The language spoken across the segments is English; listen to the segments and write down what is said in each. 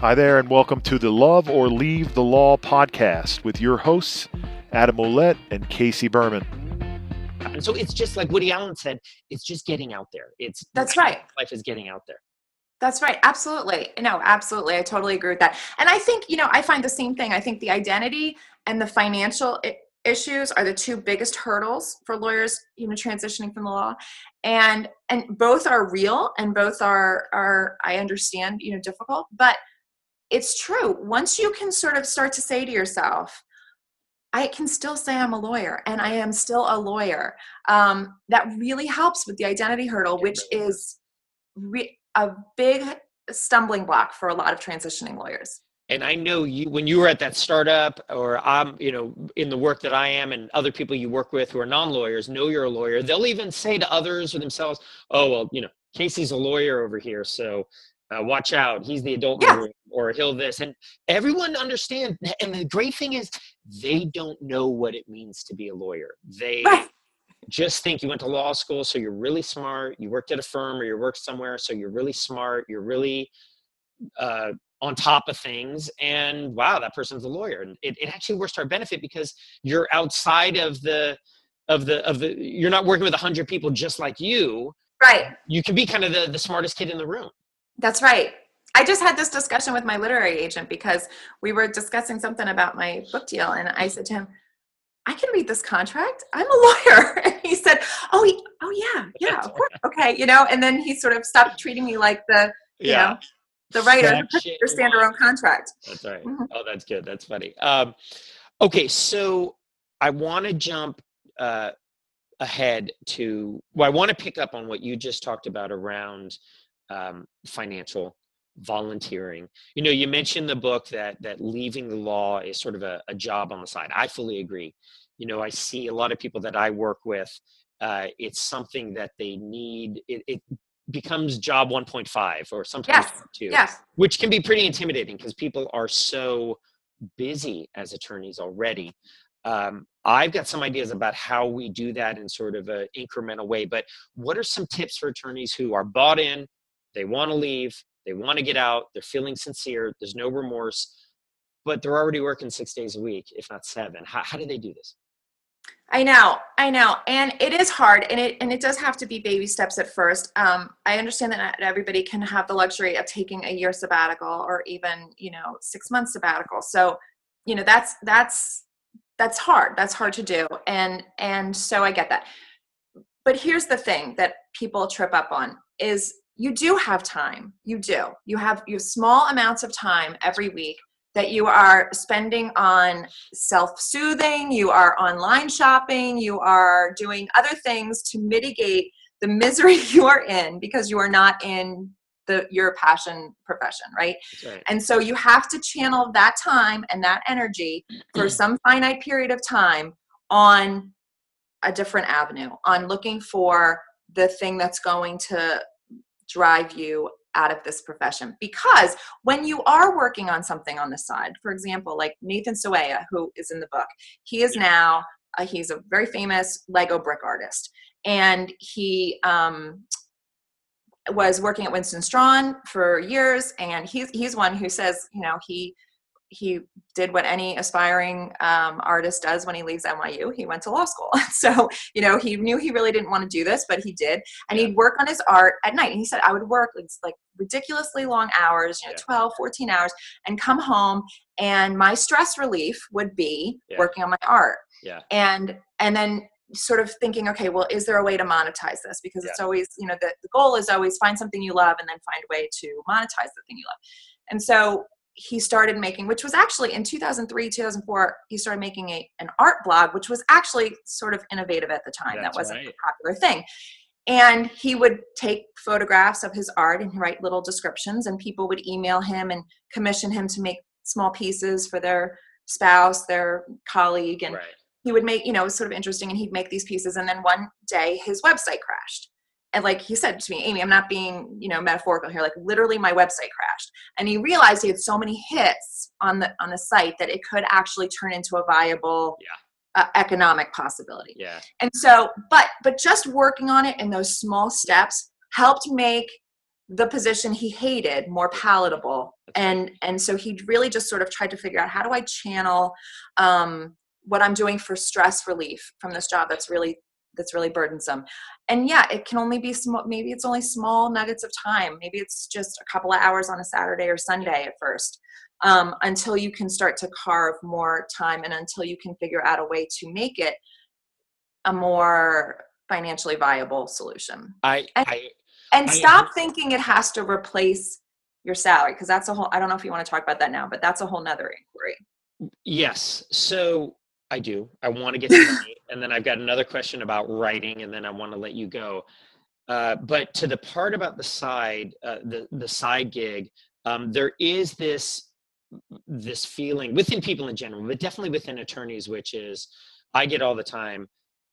Hi there, and welcome to the Love or Leave the Law podcast with your hosts, Adam Ouellette and Casey Berman. And so it's just like Woody Allen said, it's just getting out there. It's That's right. Life is getting out there. That's right. Absolutely. No, absolutely. I totally agree with that. And I think, you know, I find the same thing. I think the identity and the financial I- issues are the two biggest hurdles for lawyers, you know, transitioning from the law. And and both are real and both are are I understand, you know, difficult, but it's true. Once you can sort of start to say to yourself, I can still say I'm a lawyer and I am still a lawyer. Um, that really helps with the identity hurdle, which is re- a big stumbling block for a lot of transitioning lawyers. And I know you when you were at that startup, or I'm, you know, in the work that I am, and other people you work with who are non-lawyers know you're a lawyer. They'll even say to others or themselves, "Oh, well, you know, Casey's a lawyer over here, so uh, watch out. He's the adult Yeah. room, or he'll this." And everyone understands. And the great thing is, they don't know what it means to be a lawyer. They Right. just think you went to law school, so you're really smart. You worked at a firm or you worked somewhere, so you're really smart. You're really uh, on top of things. And wow, that person's a lawyer. And it, it actually works to our benefit because you're outside of the of the of the. You're not working with a hundred people just like you. Right. You can be kind of the the smartest kid in the room. That's right. I just had this discussion with my literary agent because we were discussing something about my book deal, and I said to him, "I can read this contract. I'm a lawyer." And he said, "Oh, he, oh yeah, yeah, of course, okay, you know." And then he sort of stopped treating me like the, you know, the writer understand her own contract. That's right. Mhm. Oh, that's good. That's funny. Um, okay, so I want to jump uh, ahead to. Well, I want to pick up on what you just talked about around um, financial volunteering. You know, you mentioned the book that that leaving the law is sort of a, a job on the side. I fully agree. You know, I see a lot of people that I work with. Uh, it's something that they need. It, it becomes job 1.5 or sometimes Yes, two Yes, which can be pretty intimidating because people are so busy as attorneys already. Um, I've got some ideas about how we do that in sort of an incremental way, but what are some tips for attorneys who are bought in, they want to leave, they want to get out, they're feeling sincere, there's no remorse, but they're already working six days a week, if not seven. How, how do they do this? I know, I know, and it is hard, and it and it does have to be baby steps at first. Um, I understand that not everybody can have the luxury of taking a year sabbatical or even you know six months sabbatical. So, you know that's that's that's hard. That's hard to do, and and so I get that. But here's the thing that people trip up on is you do have time. You do. You have you have small amounts of time every week that you are spending on self-soothing, you are online shopping, you are doing other things to mitigate the misery you are in because you are not in the your passion profession, right? Right. And so you have to channel that time and that energy for some finite period of time on a different avenue, on looking for the thing that's going to drive you out of this profession. Because when you are working on something on the side, for example, like Nathan Sawaya, who is in the book, he is now, uh, he's a very famous Lego brick artist. And he um, was working at Winston Strawn for years, and he's he's one who says, you know, he he did what any aspiring um, artist does when he leaves NYU. He went to law school, so you know he knew he really didn't want to do this, but he did, and he'd work on his art at night. And he said, I would work it's like ridiculously long hours, you know, Yeah. 12, 14 hours, and come home, and my stress relief would be Yeah. working on my art Yeah. and and then sort of thinking okay well is there a way to monetize this because it's always you know the, the goal is always find something you love and then find a way to monetize the thing you love and so he started making which was actually in 2003 2004 he started making a, an art blog which was actually sort of innovative at the time That's that wasn't right. a popular thing and he would take photographs of his art and write little descriptions and people would email him and commission him to make small pieces for their spouse their colleague and Right. he would make you know it was sort of interesting and he'd make these pieces and then one day his website crashed and like he said to me amy i'm not being you know metaphorical here like literally my website crashed. And he realized he had so many hits on the on the site that it could actually turn into a viable uh, economic possibility. Yeah. and so but but just working on it in those small steps helped make the position he hated more palatable. And and so he really just sort of tried to figure out how do i channel um, what i'm doing for stress relief from this job that's really that's really burdensome. And yeah it can only be small maybe it's only small nuggets of time. Maybe it's just a couple of hours on a saturday or sunday at first um, until you can start to carve more time and until you can figure out a way to make it a more financially viable solution. I, and, I and I- stop thinking it has to replace your salary because that's a whole i don't know if you want to talk about that now but that's a whole nother inquiry. Yes. So I do. I want to get to money, and then I've got another question about writing, and then I want to let you go. Uh, but to the part about the side, uh, the the side gig, um, there is this this feeling within people in general, but definitely within attorneys, which is I get all the time.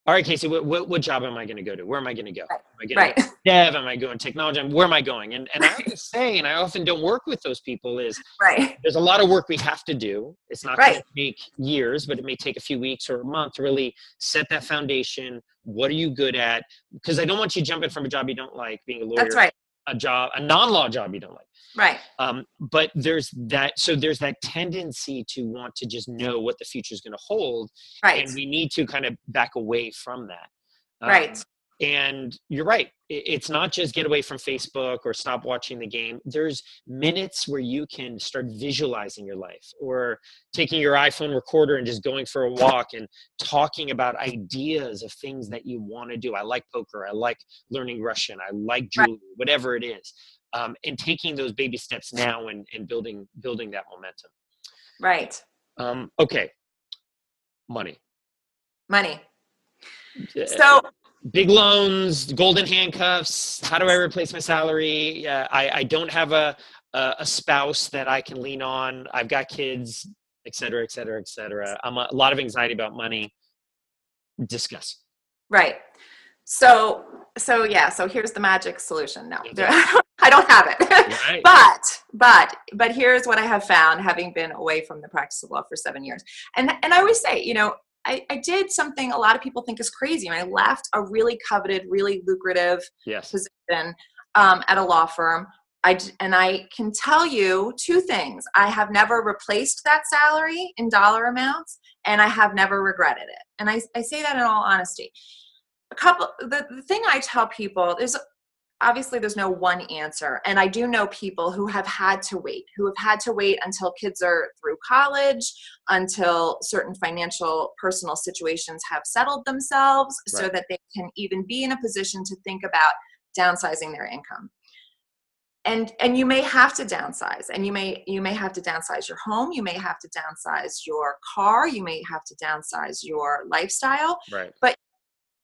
All right, Casey, what, what, what job am I going to go to? Where am I going to go? Am I going right to dev? Am I going technology? Where am I going? And and I have to say, and I often don't work with those people. Is right there's a lot of work we have to do. It's not going to take years, but it may take a few weeks or a month to really set that foundation. What are you good at? Because I don't want you jumping from a job you don't like, being a lawyer, that's right a job, a non-law job you don't like. right Um, but there's that, so there's that tendency to want to just know what the future is going to hold, right and we need to kind of back away from that. Um, Right. And you're right. It's not just get away from Facebook or stop watching the game. There's minutes where you can start visualizing your life or taking your iPhone recorder and just going for a walk and talking about ideas of things that you want to do. I like poker. I like learning Russian. I like Right. jewelry, whatever it is. Um, and taking those baby steps now and, and building building that momentum. right Um, okay. Money. money so big loans, golden handcuffs. How do I replace my salary? Uh, I, I don't have a, a a spouse that I can lean on. I've got kids, et cetera, et cetera, et cetera. I'm a, a lot of anxiety about money. Discuss. Right. So so yeah, so here's the magic solution. No. Okay. I don't have it. Right. but but but here's what I have found having been away from the practice of law for 7 years. And and I always say, you know, I, I did something a lot of people think is crazy. I left a really coveted, really lucrative Yes. position um, at a law firm. I and I can tell you two things. I have never replaced that salary in dollar amounts, and I have never regretted it. And I, I say that in all honesty. A couple. The, the thing I tell people is obviously there's no one answer, and I do know people who have had to wait, who have had to wait until kids are through college, until certain financial personal situations have settled themselves, so that they can even be in a position to think about downsizing their income. And and you may have to downsize and you may you may have to downsize your home you may have to downsize your car you may have to downsize your lifestyle Right.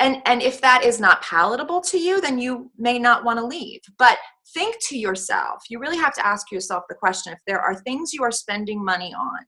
And and if that is not palatable to you then you may not want to leave. But think to yourself you really have to ask yourself the question if there are things you are spending money on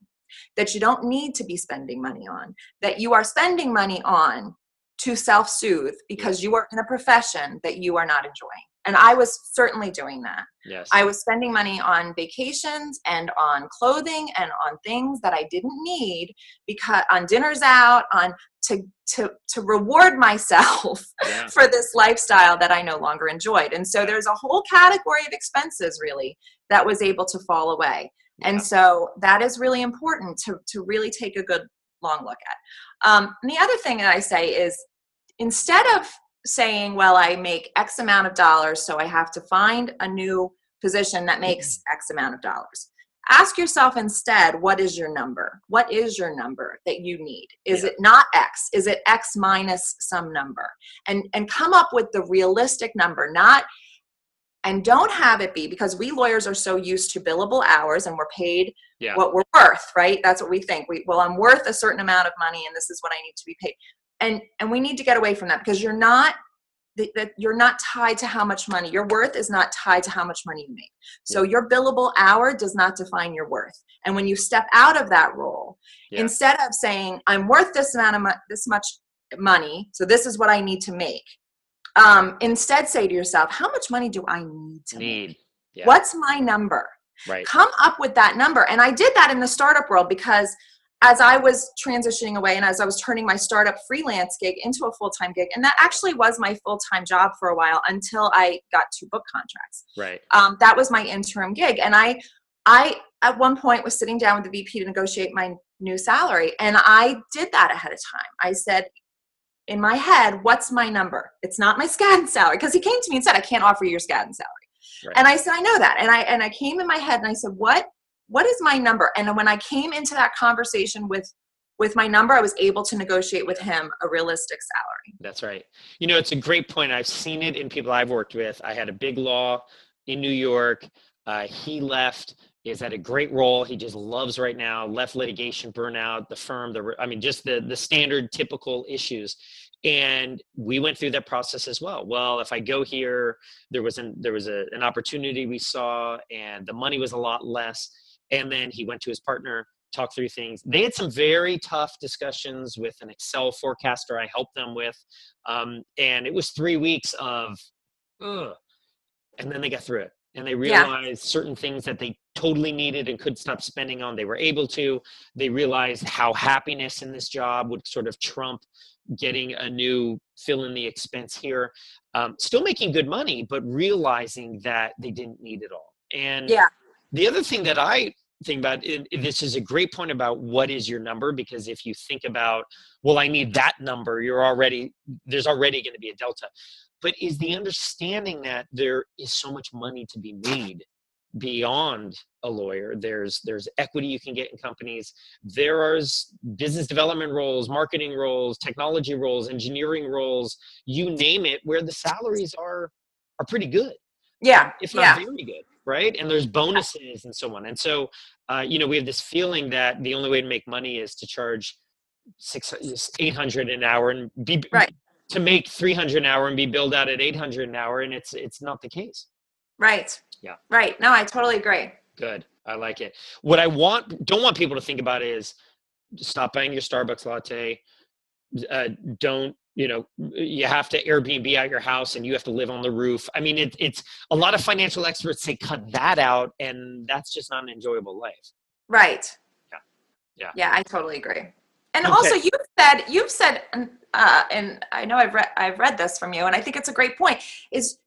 that you don't need to be spending money on that you are spending money on to self-soothe because you are in a profession that you are not enjoying and i was certainly doing that Yes. I was spending money on vacations and on clothing and on things that I didn't need because on dinners out on to to to reward myself yeah. for this lifestyle that I no longer enjoyed. And so there's a whole category of expenses really that was able to fall away. And so that is really important to to really take a good long look at. Um, and the other thing that I say is instead of saying, well, I make X amount of dollars, so I have to find a new position that makes mm-hmm. X amount of dollars. Ask yourself instead, what is your number? What is your number that you need? Is Yeah. it not X? Is it X minus some number? And and come up with the realistic number, not and don't have it be because we lawyers are so used to billable hours and we're paid Yeah. what we're worth, right? That's what we think. We well, I'm worth a certain amount of money and this is what I need to be paid. And and we need to get away from that because you're not that you're not tied to how much money your worth is not tied to how much money you make so your billable hour does not define your worth and when you step out of that role Yeah. instead of saying i'm worth this amount of mo- this much money so this is what i need to make um, instead say to yourself how much money do i need to make Need. Yeah. what's my number Right. come up with that number and i did that in the startup world because as I was transitioning away and as I was turning my startup freelance gig into a full time gig, and that actually was my full time job for a while until I got two book contracts. Right. Um, that was my interim gig, and I, I at one point was sitting down with the VP to negotiate my new salary, and I did that ahead of time. I said, in my head, what's my number? It's not my Skadden salary because he came to me and said, I can't offer you your Skadden salary. Right. And I said, I know that. And I and I came in my head and I said, what what is my number? And when I came into that conversation with with my number, I was able to negotiate with him a realistic salary. That's right. You know, it's a great point. I've seen it in people I've worked with. I had a big law in New York. Uh, he left. Is at a great role. He just loves right now. Left litigation, burnout, the firm. The I mean, just the the standard, typical issues. And we went through that process as well. Well, if I go here, there was an there was a, an opportunity we saw, and the money was a lot less. And then he went to his partner, talked through things. They had some very tough discussions with an Excel forecaster I helped them with, um, and it was three weeks of, ugh. and then they got through it and they Yeah. realized certain things that they totally needed and could stop spending on they were able to they realized how happiness in this job would sort of trump getting a new fill in the expense here um, still making good money but realizing that they didn't need it all and Yeah. The other thing that i think about and mm-hmm. this is a great point about what is your number because if you think about well i need that number you're already there's already going to be a delta but is the mm-hmm. understanding that there is so much money to be made beyond a lawyer there's there's equity you can get in companies there's business development roles marketing roles technology roles engineering roles you name it where the salaries are are pretty good Yeah. if not Yeah. very good right and there's bonuses and so on and so uh, you know we have this feeling that the only way to make money is to charge six 800 an hour and be Right. to make 300 an hour and be billed out at 800 an hour and it's it's not the case Right. Yeah. Right. No, I totally agree. good i like it what i want don't want people to think about is stop buying your starbucks latte uh, don't you know you have to airbnb out your house and you have to live on the roof i mean it, it's a lot of financial experts say cut that out and that's just not an enjoyable life Right. Yeah. Yeah. Yeah, I totally agree. And Okay. also, you've said you've said, uh, and I know I've read I've read this from you, and I think it's a great point. Is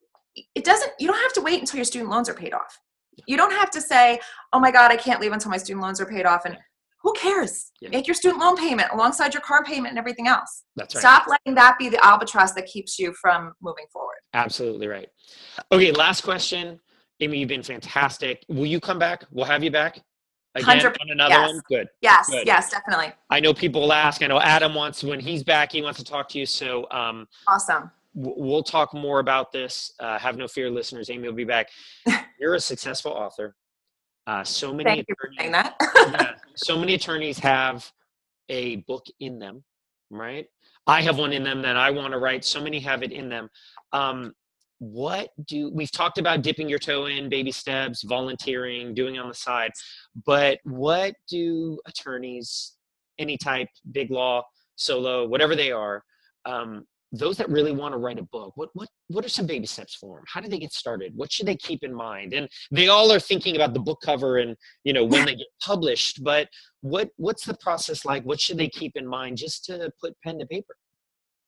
it doesn't you don't have to wait until your student loans are paid off. You don't have to say, "Oh my God, I can't leave until my student loans are paid off." And who cares? Yeah. Make your student loan payment alongside your car payment and everything else. that's right Stop letting that be the albatross that keeps you from moving forward. absolutely right okay last question amy you've been fantastic will you come back we'll have you back again on another yes. one good Yes, Good. yes, definitely. I know people will ask. I know Adam wants when he's back. He wants to talk to you. So um, Awesome. w- we'll talk more about this. Uh, have no fear, listeners. Amy will be back. You're a successful author. Uh, so many Thank you for saying attorneys, that. yeah, so many attorneys have a book in them, right? I have one in them that I want to write. So many have it in them. Um, what do we've talked about dipping your toe in, baby steps, volunteering, doing on the side, but what do attorneys, any type, big law, solo, whatever they are, um, those that really want to write a book, what what what are some baby steps for them? How do they get started? What should they keep in mind? And they all are thinking about the book cover and you know when they get published, but what what's the process like? What should they keep in mind just to put pen to paper?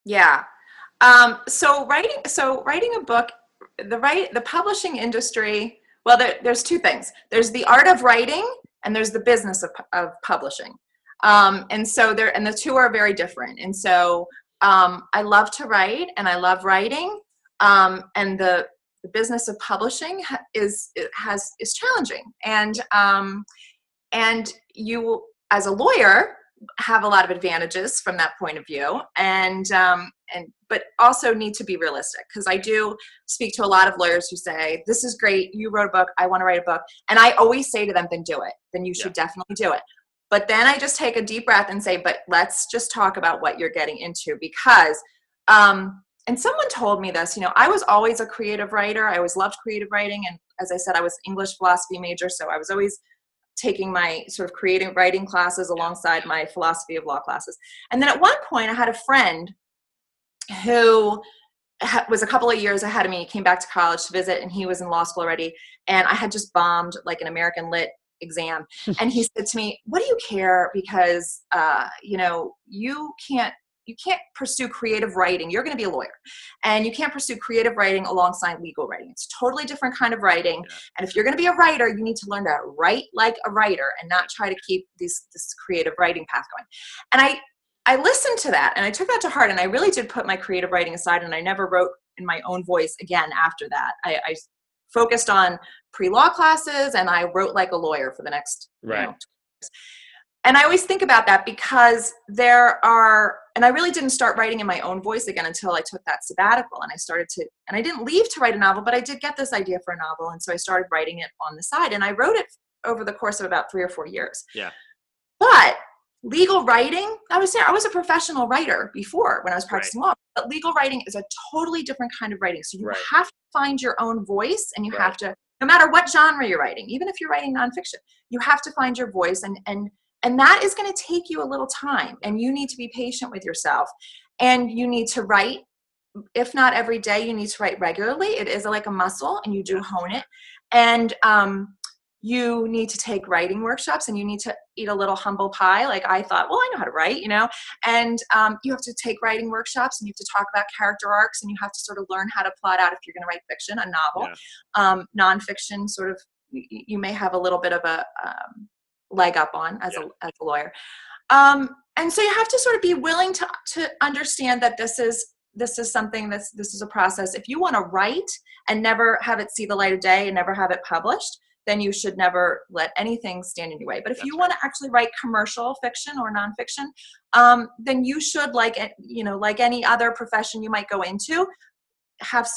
Yeah. Um, so writing, so writing a book, the right, the publishing industry. Well, there, there's two things. There's the art of writing, and there's the business of, of publishing. Um, and so there, and the two are very different. And so um, I love to write, and I love writing. Um, and the the business of publishing is it has is challenging, and um, and you as a lawyer have a lot of advantages from that point of view. And um, and but also need to be realistic because i do speak to a lot of lawyers who say this is great. You wrote a book. I want to write a book. And i always say to them then do it. Then you should definitely do it but then i just take a deep breath and say but let's just talk about what you're getting into because um, and someone told me this you know i was always a creative writer i always loved creative writing and as i said i was english philosophy major so i was always taking my sort of creative writing classes alongside my philosophy of law classes. And then at one point, I had a friend who was a couple of years ahead of me, came back to college to visit, and he was in law school already. And I had just bombed like an American Lit exam and he said to me what do you care because uh, you know you can't you can't pursue creative writing. You're going to be a lawyer and you can't pursue creative writing alongside legal writing. It's totally different kind of writing Yeah. and if you're going to be a writer you need to learn to write like a writer and not try to keep this this creative writing path going. And i i listened to that and i took that to heart and i really did put my creative writing aside and i never wrote in my own voice again after that. I, I focused on pre-law classes and i wrote like a lawyer for the next you Right. know, and I always think about that because there are, and I really didn't start writing in my own voice again until I took that sabbatical and I started to, and I didn't leave to write a novel, but I did get this idea for a novel. And so I started writing it on the side and I wrote it over the course of about three or four years. Yeah. But legal writing, I was there, I was a professional writer before when I was practicing law, but legal writing is a totally different kind of writing. So you Right. have to find your own voice and you Right. have to, no matter what genre you're writing, even if you're writing nonfiction, you have to find your voice and, and, and that is going to take you a little time and you need to be patient with yourself and you need to write if not every day you need to write regularly. It is like a muscle and you do hone it and um, you need to take writing workshops and you need to eat a little humble pie. Like i thought well i know how to write you know? And um, you have to take writing workshops and you have to talk about character arcs and you have to sort of learn how to plot out if you're going to write fiction a novel. Yeah. um, nonfiction sort of you may have a little bit of a um, leg up on as Yeah. a as a lawyer. Um, and so you have to sort of be willing to to understand that this is this is something that's this is a process. If you want to write and never have it see the light of day and never have it published then you should never let anything stand in your way but if That's you right. want to actually write commercial fiction or nonfiction um, then you should like you know like any other profession you might go into have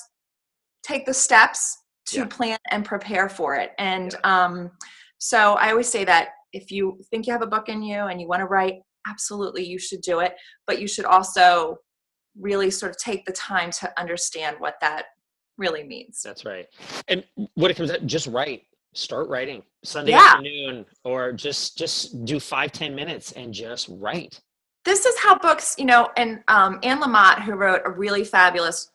take the steps to Yeah. plan and prepare for it and um, so i always say that if you think you have a book in you and you want to write absolutely you should do it but you should also really sort of take the time to understand what that really means That's right. And what it comes out, just write. Start writing Sunday Yeah. afternoon, or just just do five ten minutes and just write. this is how books you know and um, anne lamott who wrote a really fabulous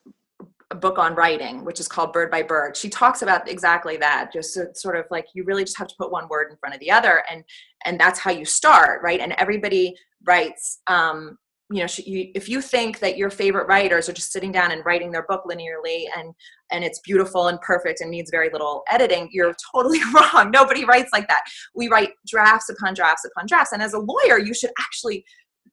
book on writing which is called bird by bird she talks about exactly that just sort of like you really just have to put one word in front of the other and and that's how you start right and everybody writes um, you know if you think that your favorite writers are just sitting down and writing their book linearly and and it's beautiful and perfect and needs very little editing you're totally wrong. Nobody writes like that. We write drafts upon drafts upon drafts. And as a lawyer you should actually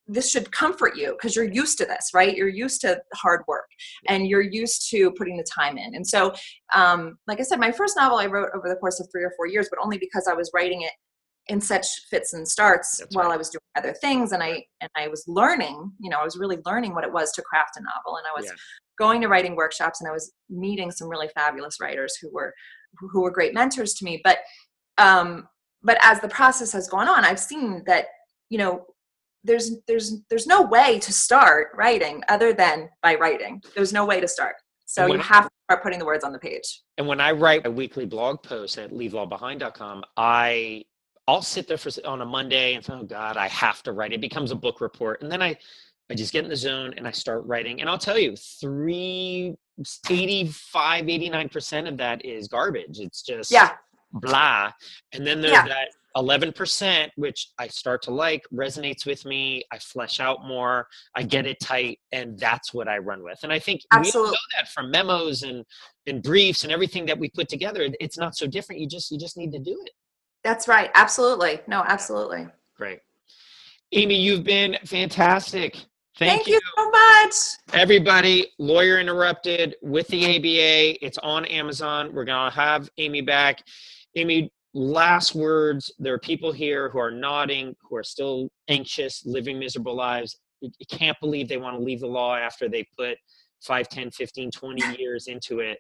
this should comfort you because you're used to this right? You're used to hard work and you're used to putting the time in. And so um, like i said my first novel i wrote over the course of three or four years but only because i was writing it in such fits and starts That's while right. i was doing other things and i and i was learning you know i was really learning what it was to craft a novel and i was Yeah. going to writing workshops and i was meeting some really fabulous writers who were who were great mentors to me but um but as the process has gone on i've seen that you know there's there's there's no way to start writing other than by writing there's no way to start so you have to start putting the words on the page And when I write a weekly blog post at leavelawbehind.com, I I'll sit there for on a Monday and think, oh God, I have to write. It becomes a book report, and then I I just get in the zone and I start writing. And I'll tell you, three 85 89 percent of that is garbage. It's just yeah blah. And then there's Yeah. that 11%, which I start to like, resonates with me. I flesh out more, I get it tight, and that's what I run with. And I think we Absolutely. know that from memos and, and briefs and everything that we put together. It's not so different. You just you just need to do it. That's right absolutely no absolutely Great. Amy, you've been fantastic. Thank, thank you so much Everybody, Lawyer Interrupted with the ABA. It's on Amazon. We're going to have Amy back. Amy, last words. There are people here who are nodding, who are still anxious, living miserable lives. You you can't believe they want to leave the law after they put 5, 10, 15, 20 years into it.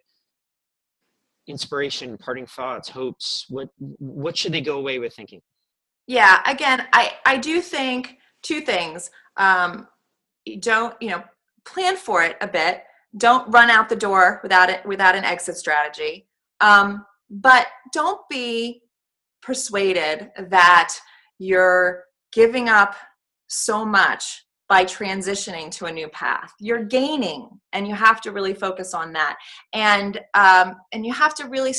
Inspiration, parting thoughts, hopes. What what should they go away with thinking? yeah again i i do think two things um don't you know plan for it a bit don't run out the door without it without an exit strategy um but don't be persuaded that you're giving up so much by transitioning to a new path you're gaining and you have to really focus on that and um and you have to really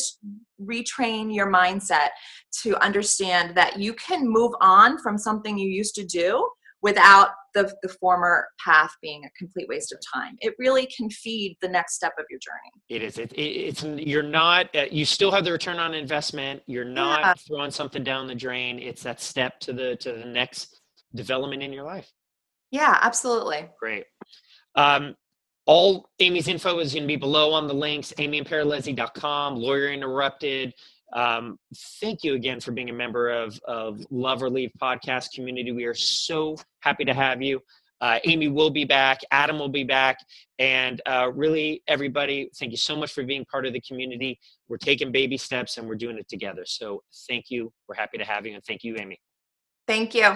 retrain your mindset to understand that you can move on from something you used to do without the, the former path being a complete waste of time. It really can feed the next step of your journey. It is. It, it, it's you're not. Uh, you still have the return on investment. You're not yeah. throwing something down the drain. It's that step to the to the next development in your life. Yeah, absolutely. Great. Um, all Amy's info is going to be below on the links, amyimpellizzeri.com, Lawyer Interrupted. Um, thank you again for being a member of, of Love or Leave podcast community. We are so happy to have you. Uh, Amy will be back. Adam will be back. And uh, really, everybody, thank you so much for being part of the community. We're taking baby steps and we're doing it together. So thank you. We're happy to have you. And thank you, Amy. Thank you.